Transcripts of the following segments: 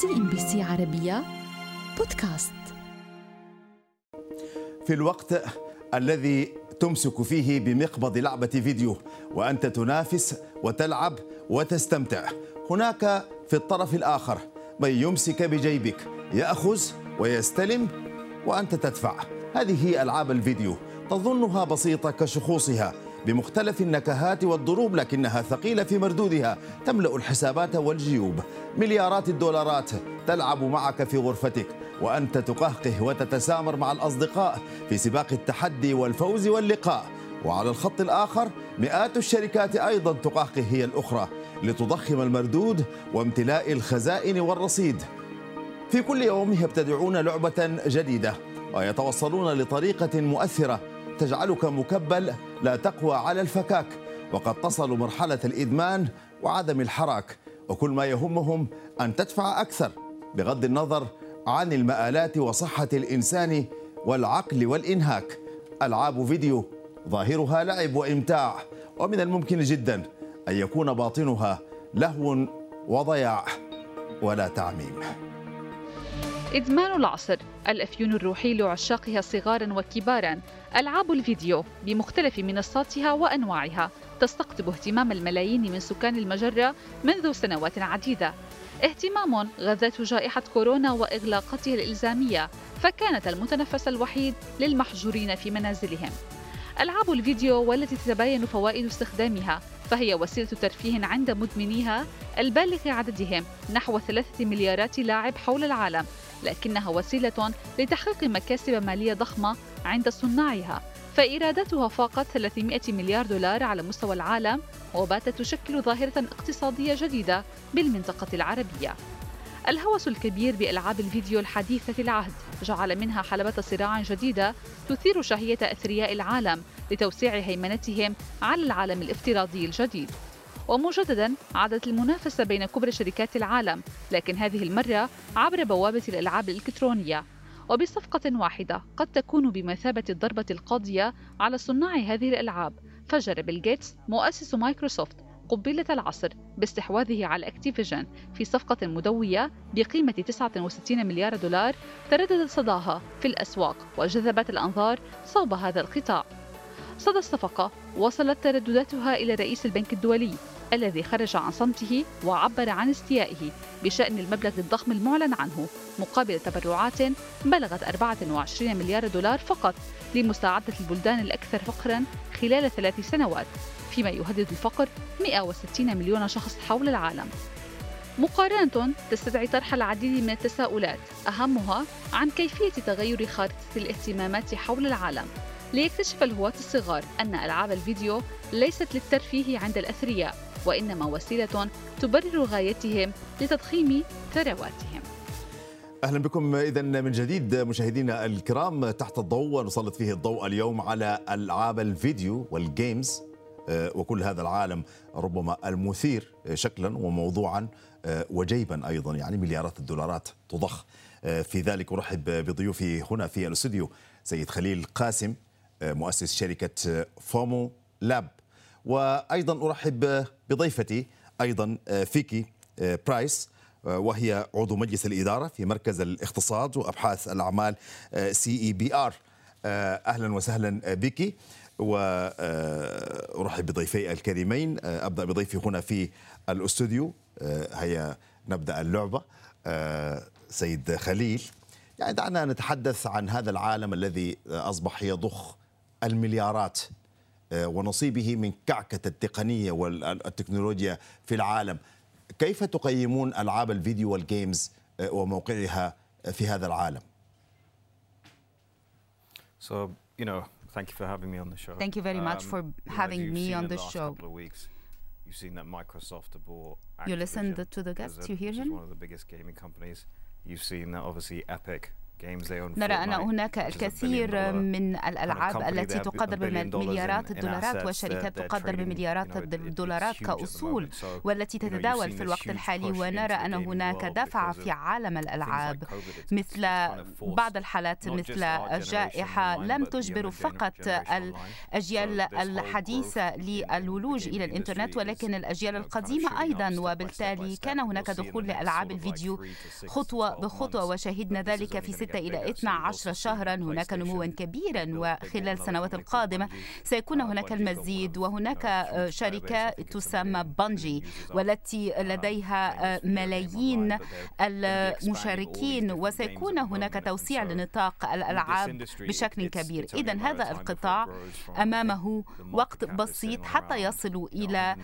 سي ان بي سي عربية بودكاست. في الوقت الذي تمسك فيه بمقبض لعبة فيديو وأنت تنافس وتلعب وتستمتع. هناك في الطرف الآخر من يمسك بجيبك يأخذ ويستلم وأنت تدفع. هذه ألعاب الفيديو تظنها بسيطة كشخوصها. بمختلف النكهات والضروب لكنها ثقيلة في مردودها. تملأ الحسابات والجيوب. مليارات الدولارات تلعب معك في غرفتك وأنت تقهقه وتتسامر مع الأصدقاء في سباق التحدي والفوز واللقاء. وعلى الخط الآخر مئات الشركات أيضا تقهقه هي الأخرى لتضخم المردود وامتلاء الخزائن والرصيد. في كل يوم يبتدعون لعبة جديدة ويتوصلون لطريقة مؤثرة تجعلك مكبل لا تقوى على الفكاك وقد تصلوا مرحلة الإدمان وعدم الحراك وكل ما يهمهم أن تدفع أكثر بغض النظر عن المآلات وصحة الإنسان والعقل والإنهاك. ألعاب فيديو ظاهرها لعب وإمتاع ومن الممكن جدا أن يكون باطنها لهو وضياع ولا تعميم. إدمان العصر. الأفيون الروحي لعشاقها صغارا وكبارا. ألعاب الفيديو بمختلف منصاتها وأنواعها تستقطب اهتمام الملايين من سكان المجرة منذ سنوات عديدة. اهتمام غذته جائحة كورونا وإغلاقاتها الإلزامية فكانت المتنفس الوحيد للمحجورين في منازلهم. ألعاب الفيديو والتي تتباين فوائد استخدامها فهي وسيلة ترفيه عند مدمنيها البالغ عددهم نحو ثلاثة مليارات لاعب حول العالم. لكنها وسيلة لتحقيق مكاسب مالية ضخمة عند صناعها. فإيراداتها فاقت 300 مليار دولار على مستوى العالم وباتت تشكل ظاهرة اقتصادية جديدة بالمنطقة العربية. الهوس الكبير بألعاب الفيديو الحديثة العهد جعل منها حلبة صراع جديدة تثير شهية أثرياء العالم لتوسيع هيمنتهم على العالم الافتراضي الجديد. ومجددا عادت المنافسة بين كبرى شركات العالم لكن هذه المرة عبر بوابة الألعاب الإلكترونية. وبصفقة واحدة قد تكون بمثابة الضربة القاضية على صناع هذه الألعاب فجر بيل جيتس مؤسس مايكروسوفت قنبلة العصر باستحواذه على أكتيفيجن في صفقة مدوية بقيمة 69 مليار دولار ترددت صداها في الأسواق وجذبت الأنظار صوب هذا القطاع. صدى الصفقة وصلت تردداتها إلى رئيس البنك الدولي الذي خرج عن صمته وعبر عن استيائه بشأن المبلغ الضخم المعلن عنه مقابل تبرعات بلغت 24 مليار دولار فقط لمساعدة البلدان الأكثر فقرا خلال ثلاث سنوات فيما يهدد الفقر 160 مليون شخص حول العالم. مقارنة تستدعي طرح العديد من التساؤلات أهمها عن كيفية تغير خارطة الاهتمامات حول العالم. ليكتشف الهواة الصغار أن ألعاب الفيديو ليست للترفيه عند الأثرياء. وإنما وسيلة تبرر غايتهم لتضخيم ثرواتهم. أهلا بكم. اذا من جديد مشاهدينا الكرام تحت الضوء ونسلط فيه الضوء اليوم على ألعاب الفيديو والجيمز. آه، وكل هذا العالم ربما المثير شكلا وموضوعا آه، وجيبا أيضا. يعني مليارات الدولارات تضخ. آه، في ذلك أرحب بضيوفي هنا في الاستوديو سيد خليل قاسم مؤسس شركة فومو لاب. وأيضا أرحب بضيفتي أيضا فيكي برايس وهي عضو مجلس الإدارة في مركز الاقتصاد وأبحاث الأعمال سي اي بي ار أهلا وسهلا بك وارحب بضيفي الكريمين. أبدأ بضيفي هنا في الأستوديو. هيا نبدأ اللعبة. سيد خليل. يعني دعنا نتحدث عن هذا العالم الذي أصبح يضخ المليارات. ونصيبه من كعكه التقنيه والتكنولوجيا في العالم كيف تقيمون العاب الفيديو والجيمز وموقعها في هذا العالم So, you know, thank you for having me on the show. Thank you very much Um, for having me on the last show. couple of weeks, you've seen that Microsoft have bought You listened Activision to the guest, you hear him? one of the biggest gaming companies. You've seen that obviously Epic نرى أن هناك الكثير من الألعاب التي تقدر بمليارات الدولارات وشركات تقدر بمليارات الدولارات كأصول والتي تتداول في الوقت الحالي ونرى أن هناك دفع في عالم الألعاب مثل بعض الحالات مثل الجائحة لم تجبر فقط الأجيال الحديثة للولوج إلى الإنترنت ولكن الأجيال القديمة أيضا وبالتالي كان هناك دخول لألعاب الفيديو خطوة بخطوة وشهدنا ذلك في 6 إلى 12 شهرا هناك نموا كبيرا وخلال السنوات القادمة سيكون هناك المزيد وهناك شركة تسمى بانجي والتي لديها ملايين المشاركين وسيكون هناك توسيع لنطاق الألعاب بشكل كبير إذا هذا القطاع أمامه وقت بسيط حتى يصلوا إلى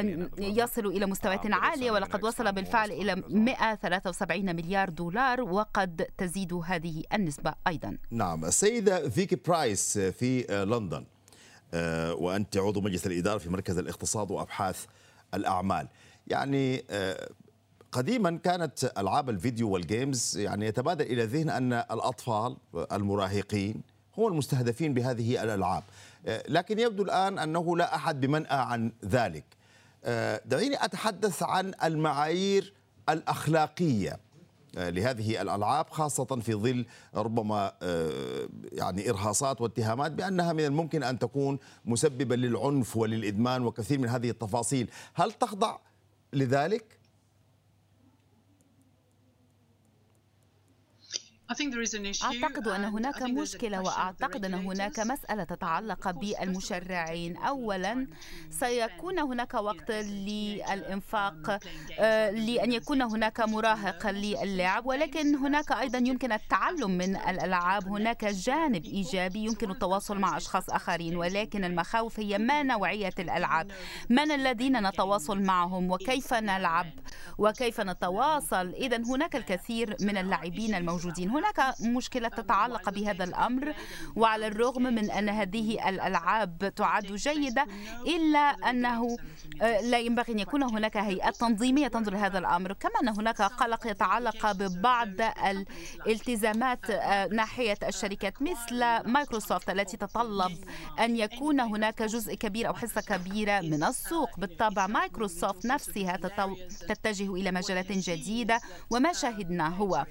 أن يصلوا إلى مستويات عالية ولقد وصل بالفعل إلى 173 مليار دولار وقد تزيد هذه النسبة أيضا. نعم السيدة فيكي برايس في لندن وأنت عضو مجلس الإدارة في مركز الاقتصاد وأبحاث الأعمال. يعني قديما كانت ألعاب الفيديو وال games يعني يتبادر إلى الذهن أن الأطفال المراهقين هم المستهدفين بهذه الألعاب. لكن يبدو الآن أنه لا أحد بمنأى عن ذلك. دعيني أتحدث عن المعايير الأخلاقية. لهذه الألعاب خاصة في ظل ربما يعني إرهاصات واتهامات بأنها من الممكن أن تكون مسببا للعنف وللإدمان وكثير من هذه التفاصيل، هل تخضع لذلك؟ أعتقد أن هناك مشكلة وأعتقد أن هناك مسألة تتعلق بالمشرعين. أولا سيكون هناك وقت للإنفاق لأن يكون هناك مراهق للعب ولكن هناك أيضا يمكن التعلم من الألعاب. هناك جانب إيجابي يمكن التواصل مع أشخاص آخرين ولكن المخاوف هي ما نوعية الألعاب. من الذين نتواصل معهم؟ وكيف نلعب؟ وكيف نتواصل؟ إذا هناك الكثير من اللاعبين الموجودين. هناك مشكلة تتعلق بهذا الأمر وعلى الرغم من أن هذه الألعاب تعد جيدة إلا أنه لا ينبغي أن يكون هناك هيئات تنظيمية تنظر لهذا الأمر. كما أن هناك قلق يتعلق ببعض الالتزامات ناحية الشركات مثل مايكروسوفت التي تطلب أن يكون هناك جزء كبير أو حصة كبيرة من السوق. بالطبع مايكروسوفت نفسها تتجه إلى مجالات جديدة وما شاهدنا هو.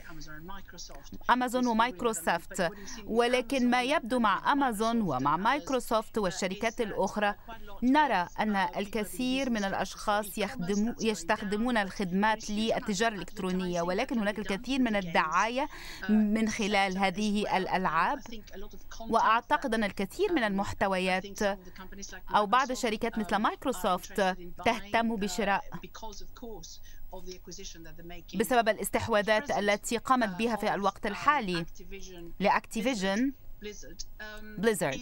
أمازون ومايكروسوفت ولكن ما يبدو مع أمازون ومع مايكروسوفت والشركات الأخرى نرى أن الكثير من الأشخاص يستخدمون الخدمات للتجارة الإلكترونية ولكن هناك الكثير من الدعاية من خلال هذه الألعاب. وأعتقد أن الكثير من المحتويات أو بعض الشركات مثل مايكروسوفت تهتم بشراء بسبب الاستحواذات التي قامت بها في الوقت الحالي. لأكتيفيجن بليزرد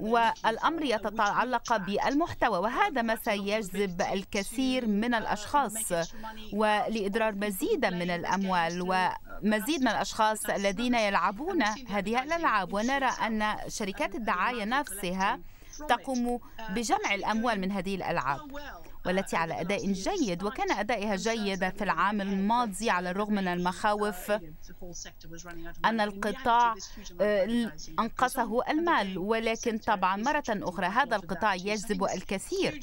والأمر يتعلق بالمحتوى وهذا ما سيجذب الكثير من الأشخاص ولإدرار مزيدا من الأموال ومزيد من الأشخاص الذين يلعبون هذه الألعاب ونرى أن شركات الدعاية نفسها تقوم بجمع الأموال من هذه الألعاب. والتي على أداء جيد وكان أدائها جيدا في العام الماضي على الرغم من المخاوف أن القطاع أنقصه المال. ولكن طبعا مرة أخرى هذا القطاع يجذب الكثير.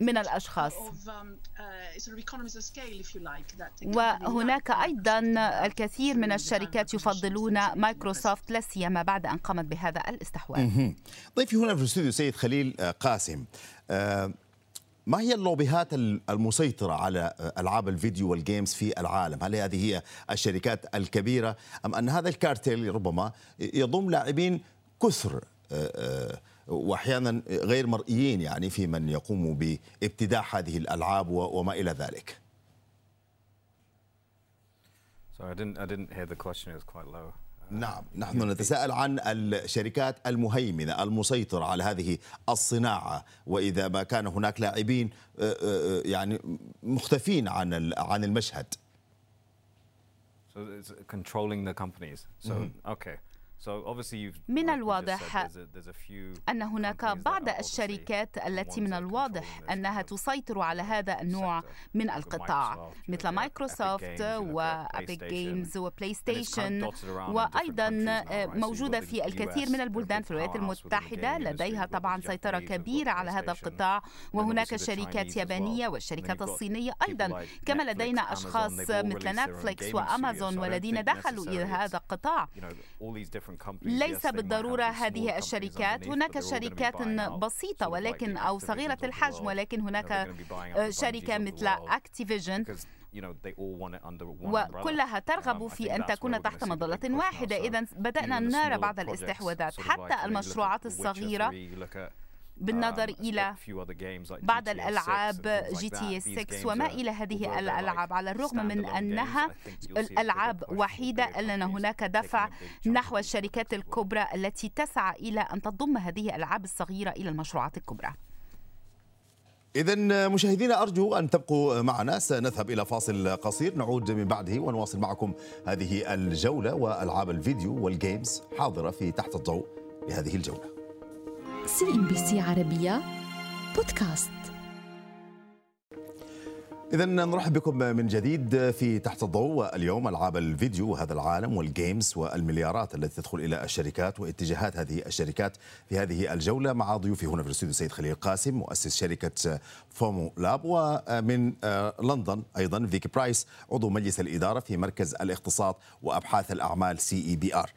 من الأشخاص. وهناك أيضا الكثير من الشركات يفضلون مايكروسوفت لا سيما بعد أن قامت بهذا الاستحواذ. ضيفي هنا في الاستوديو سيد خليل قاسم. ما هي اللوبيهات المسيطرة على ألعاب الفيديو وال games في العالم؟ هل هذه هي الشركات الكبيرة أم أن هذا الكارتيل ربما يضم لاعبين كثر؟ وأحيانا غير مرئيين يعني في من يقوم بابتداع هذه الألعاب وما إلى ذلك. Sorry, I didn't, I didn't hear the question. It was quite low. نعم نحن نتساءل عن الشركات المهيمنة المسيطرة على هذه الصناعة وإذا ما كان هناك لاعبين يعني مختفين عن عن المشهد So it's controlling the companies. So mm -hmm. okay. من الواضح أن هناك بعض الشركات التي من الواضح أنها تسيطر على هذا النوع من القطاع مثل مايكروسوفت و Epic Games وبلاي ستيشن وأيضا موجودة في الكثير من البلدان في الولايات المتحدة لديها طبعا سيطرة كبيرة على هذا القطاع وهناك شركات يابانية والشركات الصينية أيضا كما لدينا أشخاص مثل نتفليكس وأمازون والذين دخلوا إلى هذا القطاع. ليس بالضرورة هذه الشركات. هناك شركات بسيطة ولكن أو صغيرة الحجم ولكن هناك شركة مثل أكتيفيجن وكلها ترغب في أن تكون تحت مظلة واحدة. إذا بدأنا نرى بعض الاستحواذات. حتى المشروعات الصغيرة بالنظر إلى بعض الألعاب جي تي 6 وما إلى هذه الألعاب. على الرغم من أنها الألعاب وحيدة أن هناك دفع نحو الشركات الكبرى التي تسعى إلى أن تضم هذه الألعاب الصغيرة إلى المشروعات الكبرى. إذا مشاهدينا أرجو أن تبقوا معنا. سنذهب إلى فاصل قصير. نعود من بعده ونواصل معكم هذه الجولة وألعاب الفيديو وال games حاضرة في تحت الضوء لهذه الجولة. CNBC عربية بودكاست. إذا نرحب بكم من جديد في تحت الضوء. اليوم ألعاب الفيديو وهذا العالم وال games والمليارات التي تدخل إلى الشركات واتجاهات هذه الشركات في هذه الجولة. مع ضيوفي هنا في الاستوديو سيد خليل قاسم مؤسس شركة FOMO Lab. ومن لندن أيضا فيكي برايس عضو مجلس الإدارة في مركز الاقتصاد وأبحاث الأعمال CEBR.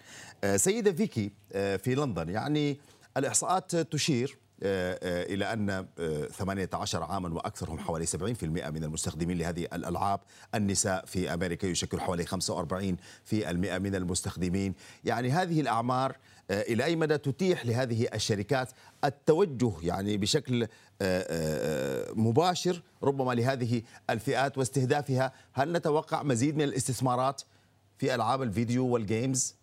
سيدة فيكي في لندن يعني الإحصاءات تشير آه، آه، إلى أن 18 آه، عاما وأكثرهم حوالي 70% من المستخدمين لهذه الألعاب. النساء في أمريكا يشكل حوالي 45 في المئة من المستخدمين. يعني هذه الأعمار إلى أي مدى تتيح لهذه الشركات التوجه يعني بشكل مباشر ربما لهذه الفئات واستهدافها؟ هل نتوقع مزيد من الاستثمارات في ألعاب الفيديو والجيمز؟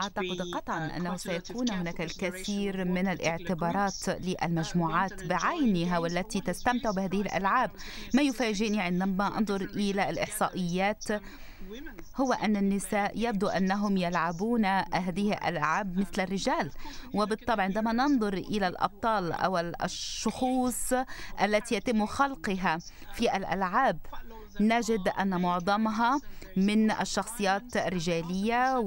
أعتقد قطعا uh, أنه سيكون هناك الكثير من الاعتبارات للمجموعات بعينها والتي تستمتع بهذه الألعاب. ما يفاجئني عندما أنظر إلى الإحصائيات هو أن النساء يبدو أنهم يلعبون هذه الألعاب مثل الرجال. وبالطبع عندما ننظر إلى الأبطال أو الشخوص التي يتم خلقها في الألعاب. نجد أن معظمها من الشخصيات الرجالية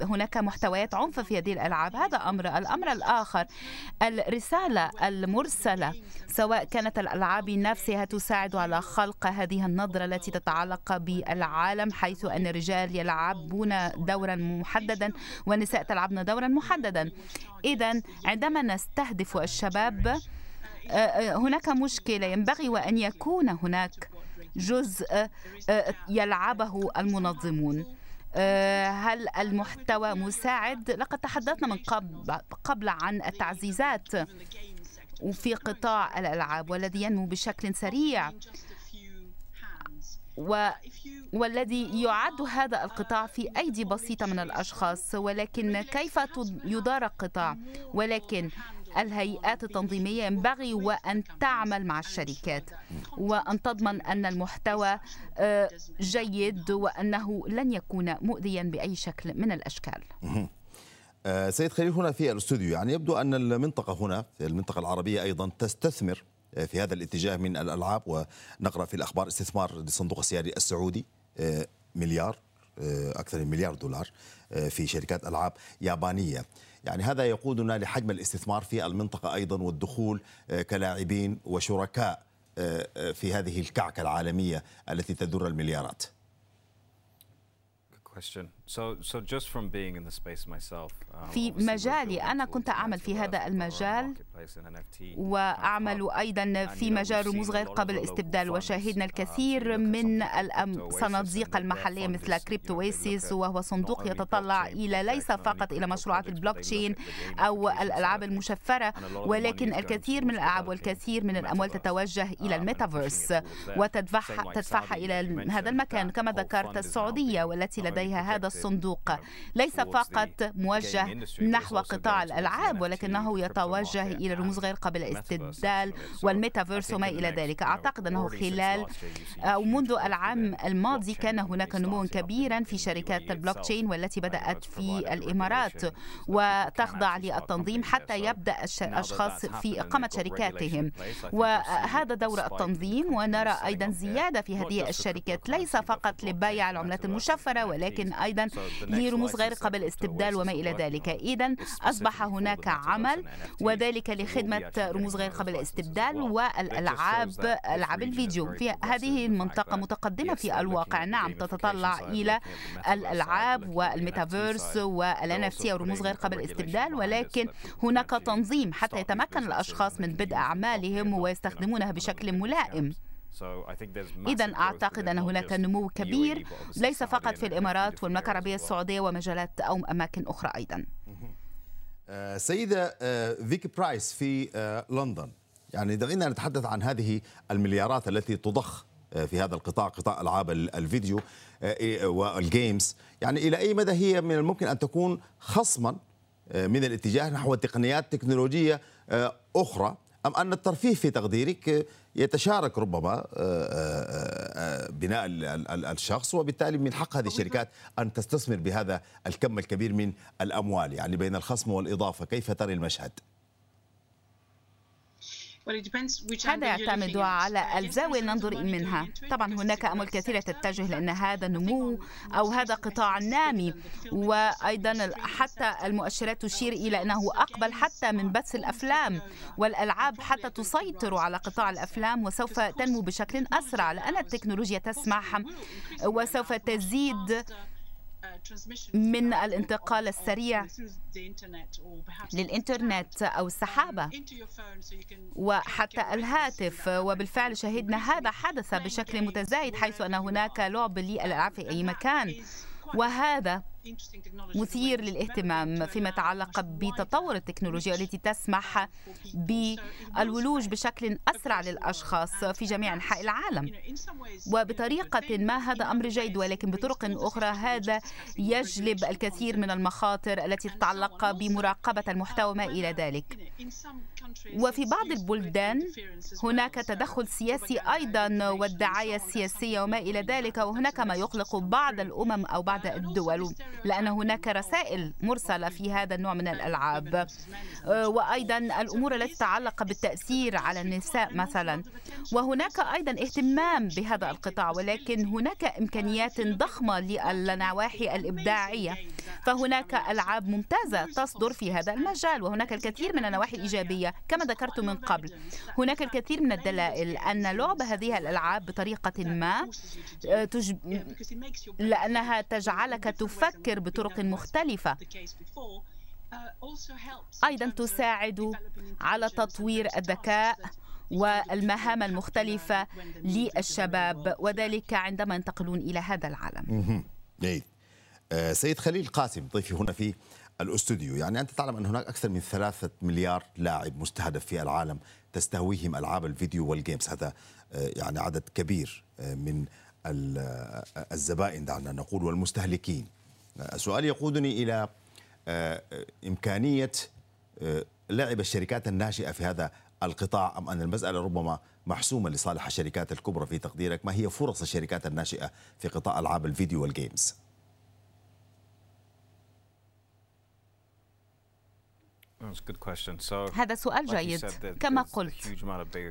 وهناك محتويات عنف في هذه الألعاب. هذا أمر. الأمر الآخر الرسالة المرسلة سواء كانت الألعاب نفسها تساعد على خلق هذه النظرة التي تتعلق بالعالم حيث أن الرجال يلعبون دورا محددا والنساء تلعبن دورا محددا. إذا عندما نستهدف الشباب آه، آه، هناك مشكلة. ينبغي وأن يكون هناك جزء آه، يلعبه المنظمون. هل المحتوى مساعد؟ لقد تحدثنا من قبل, عن التعزيزات وفي قطاع الألعاب والذي ينمو بشكل سريع. و والذي يعد هذا القطاع في أيدي بسيطة من الأشخاص. ولكن كيف يدار القطاع؟ ولكن الهيئات التنظيمية ينبغي وأن تعمل مع الشركات وأن تضمن أن المحتوى آه، جيد وأنه لن يكون مؤذيا بأي شكل من الأشكال. آه، سيد خليل هنا في الاستوديو يعني يبدو أن المنطقة هنا المنطقة العربية أيضا تستثمر آه، في هذا الاتجاه من الألعاب. ونقرأ في الأخبار استثمار للصندوق السيادي السعودي مليار أكثر من مليار دولار في شركات ألعاب يابانية. يعني هذا يقودنا لحجم الاستثمار في المنطقة أيضا والدخول آه، كلاعبين وشركاء آه، آه، في هذه الكعكة العالمية التي تدر المليارات. في مجالي. أنا كنت أعمل في هذا المجال وأعمل أيضا في مجال رموز غير قابل للاستبدال وشاهدنا الكثير من الصناديق المحلية مثل Crypto Oasis وهو صندوق يتطلع إلى ليس فقط إلى مشروعات البلوك تشين أو الألعاب المشفرة. ولكن الكثير من الألعاب والكثير من الأموال تتوجه إلى الميتافيرس وتدفعها تدفعها إلى هذا المكان. كما ذكرت السعودية والتي لديها هذا الصندوق. ليس فقط موجه نحو قطاع الألعاب ولكنه يتوجه إلى رموز غير قابلة للاستبدال والميتافيرس وما إلى ذلك. أعتقد أنه خلال أو منذ العام الماضي كان هناك نمو كبيرا في شركات البلوك تشين والتي بدأت في الإمارات وتخضع للتنظيم حتى يبدأ الأشخاص في إقامة شركاتهم. وهذا دور التنظيم ونرى أيضا زيادة في هذه الشركات. ليس فقط لبيع العملات المشفرة ولكن أيضا لرموز غير قابل الاستبدال وما إلى ذلك. إذا أصبح هناك عمل وذلك لخدمة رموز غير قابل الاستبدال والألعاب ألعاب الفيديو. في هذه المنطقة متقدمة في الواقع. نعم تتطلع إلى الألعاب والميتافيرس وال NFT ورموز غير قابل الاستبدال ولكن هناك تنظيم حتى يتمكن الأشخاص من بدء أعمالهم ويستخدمونها بشكل ملائم. إذا أعتقد أن هناك نمو كبير. ليس فقط في الإمارات والمملكة العربية السعودية ومجالات أو أماكن أخرى أيضا. آه، سيدة آه، فيكي برايس في آه، لندن. يعني دعينا نتحدث عن هذه المليارات التي تضخ في هذا القطاع قطاع ألعاب الفيديو والجيمز يعني إلى أي مدى هي من الممكن أن تكون خصما من الاتجاه نحو تقنيات تكنولوجية أخرى؟ أم أن الترفيه في تقديرك يتشارك ربما آه، آه، آه، بناء الشخص وبالتالي من حق هذه الشركات أن تستثمر بهذا الكم الكبير من الأموال يعني بين الخصم والإضافة كيف ترى المشهد؟ هذا يعتمد على الزاوية ننظر منها. طبعا هناك أمل كثيرة تتجه لأن هذا نمو أو هذا قطاع نامي. وأيضا حتى المؤشرات تشير إلى أنه أقبل حتى من بث الأفلام. والألعاب حتى تسيطر على قطاع الأفلام وسوف تنمو بشكل أسرع لأن التكنولوجيا تسمح. وسوف تزيد من الانتقال السريع للإنترنت أو السحابة. وحتى الهاتف. وبالفعل شهدنا هذا حدث بشكل متزايد حيث أن هناك لعب للألعاب في أي مكان. وهذا مثير للاهتمام فيما يتعلق بتطور التكنولوجيا التي تسمح بالولوج بشكل أسرع للأشخاص في جميع أنحاء العالم. وبطريقة ما هذا أمر جيد ولكن بطرق أخرى هذا يجلب الكثير من المخاطر التي تتعلق بمراقبة المحتوى وما إلى ذلك. وفي بعض البلدان هناك تدخل سياسي أيضا والدعاية السياسية وما إلى ذلك وهناك ما يقلق بعض الأمم أو بعض الدول. لأن هناك رسائل مرسلة في هذا النوع من الألعاب. آه، وأيضا الأمور التي تتعلق بالتأثير على النساء مثلا. وهناك أيضا اهتمام بهذا القطاع ولكن هناك إمكانيات ضخمة للنواحي الإبداعية. فهناك ألعاب ممتازة تصدر في هذا المجال وهناك الكثير من النواحي الإيجابية كما ذكرت من قبل. هناك الكثير من الدلائل أن لعب هذه الألعاب بطريقة ما آه، تجب... لأنها تجعلك تفكر بطرق مختلفة. أيضا تساعد على تطوير الذكاء والمهام المختلفة للشباب وذلك عندما ينتقلون إلى هذا العالم. آه، سيد خليل قاسم ضيفي هنا في الأستوديو. يعني أنت تعلم أن هناك أكثر من ثلاثة مليار لاعب مستهدف في العالم تستهويهم ألعاب الفيديو والجيمز. هذا آه، يعني عدد كبير آه، من الزبائن دعنا نقول والمستهلكين. السؤال يقودني إلى إمكانية لعب الشركات الناشئة في هذا القطاع أم أن المسألة ربما محسومة لصالح الشركات الكبرى في تقديرك ما هي فرص الشركات الناشئة في قطاع ألعاب الفيديو والجيمز؟ هذا سؤال جيد. كما قلت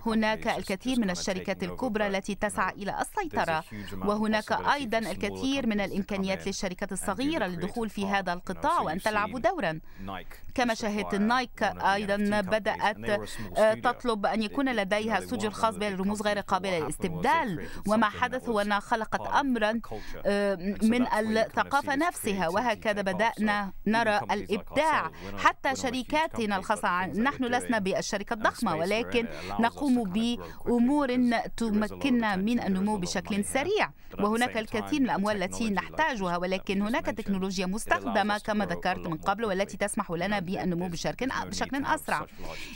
هناك الكثير من الشركات الكبرى التي تسعى إلى السيطرة وهناك أيضا الكثير من الإمكانيات للشركات الصغيرة للدخول في هذا القطاع وأن تلعب دورا. كما شاهدت نايك أيضا بدأت آه، تطلب أن يكون لديها استوديو الخاص بها للرموز غير قابلة للاستبدال وما حدث هو أنها خلقت أمرا من الثقافة نفسها وهكذا بدأنا نرى الإبداع حتى شركات شركاتنا الخاصة نحن لسنا بالشركة الضخمة ولكن نقوم بأمور تمكننا من النمو بشكل سريع. وهناك الكثير من الأموال التي نحتاجها ولكن هناك تكنولوجيا مستخدمة كما ذكرت من قبل والتي تسمح لنا بالنمو بشكل أسرع.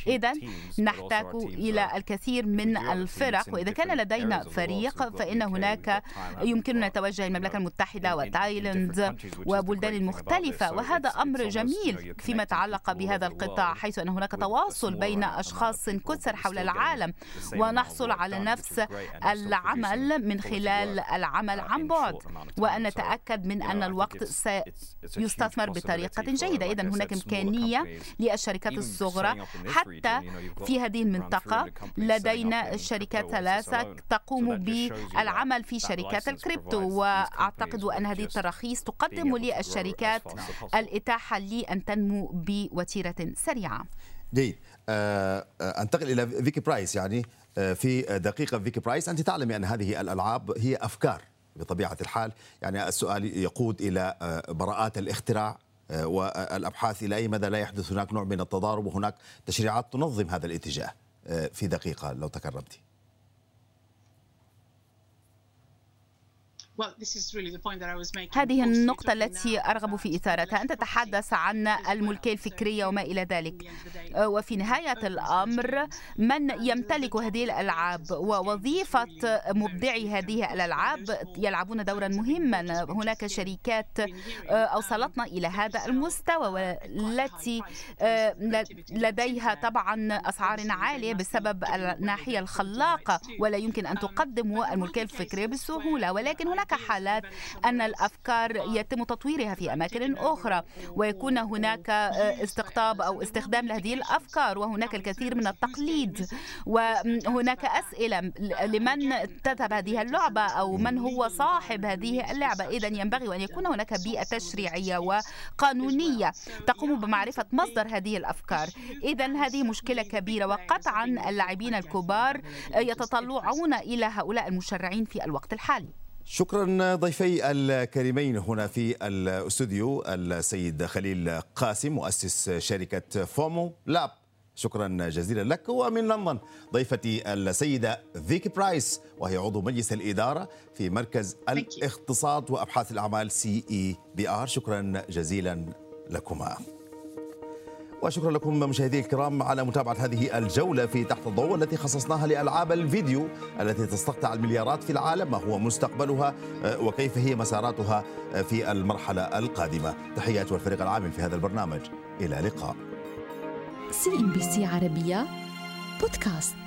إذا نحتاج إلى الكثير من الفرق. وإذا كان لدينا فريق فإن هناك يمكننا توجه المملكة المتحدة وتايلاند وبلدان المختلفة وهذا أمر جميل فيما يتعلق بهذا القطاع حيث أن هناك تواصل بين أشخاص كثر حول العالم ونحصل على نفس العمل من خلال العمل عن بعد. وأن نتأكد من أن الوقت سيستثمر بطريقة جيدة. إذا هناك إمكانية للشركات الصغرى حتى في هذه المنطقة. لدينا شركات ثلاثة تقوم بالعمل في شركات الكريبتو. وأعتقد أن هذه التراخيص تقدم للشركات الإتاحة لأن تنمو بوتيرة سريعة. جيد. آه، آه، أنتقل إلى فيكي برايس يعني. آه، في دقيقة فيكي برايس أنت تعلمي أن هذه الألعاب هي أفكار بطبيعة الحال. يعني السؤال يقود إلى براءات الاختراع والأبحاث إلى أي مدى لا يحدث هناك نوع من التضارب وهناك تشريعات تنظم هذا الاتجاه. في دقيقة لو تكرمتي. هذه النقطة التي أرغب في إثارتها. أن تتحدث عن الملكية الفكرية وما إلى ذلك. وفي نهاية الأمر من يمتلك هذه الألعاب؟ ووظيفة مبدعي هذه الألعاب يلعبون دورا مهما. هناك شركات أوصلتنا إلى هذا المستوى والتي لديها طبعا أسعار عالية بسبب الناحية الخلاقة. ولا يمكن أن تقدم الملكية الفكرية بسهولة. ولكن هناك هناك حالات أن الأفكار يتم تطويرها في أماكن أخرى ويكون هناك استقطاب أو استخدام لهذه الأفكار وهناك الكثير من التقليد وهناك أسئلة لمن تذهب هذه اللعبة أو من هو صاحب هذه اللعبة. إذا ينبغي أن يكون هناك بيئة تشريعية وقانونية تقوم بمعرفة مصدر هذه الأفكار. إذا هذه مشكلة كبيرة وقطعا اللاعبين الكبار يتطلعون إلى هؤلاء المشرعين في الوقت الحالي. شكرا ضيفي الكريمين هنا في الاستوديو السيد خليل قاسم مؤسس شركة فومو لاب. شكرا جزيلا لك. ومن لندن ضيفتي السيدة فيكي برايس وهي عضو مجلس الإدارة في مركز الاقتصاد وأبحاث الأعمال سي إي بي آر. شكرا جزيلا لكما. وشكرا لكم مشاهدي الكرام على متابعة هذه الجولة في تحت الضوء التي خصصناها لألعاب الفيديو التي تستقطع المليارات في العالم ما هو مستقبلها آه، وكيف هي مساراتها آه، في المرحلة القادمة. تحيات والفريق العامل في هذا البرنامج. إلى لقاء سي ان بي سي عربية بودكاست.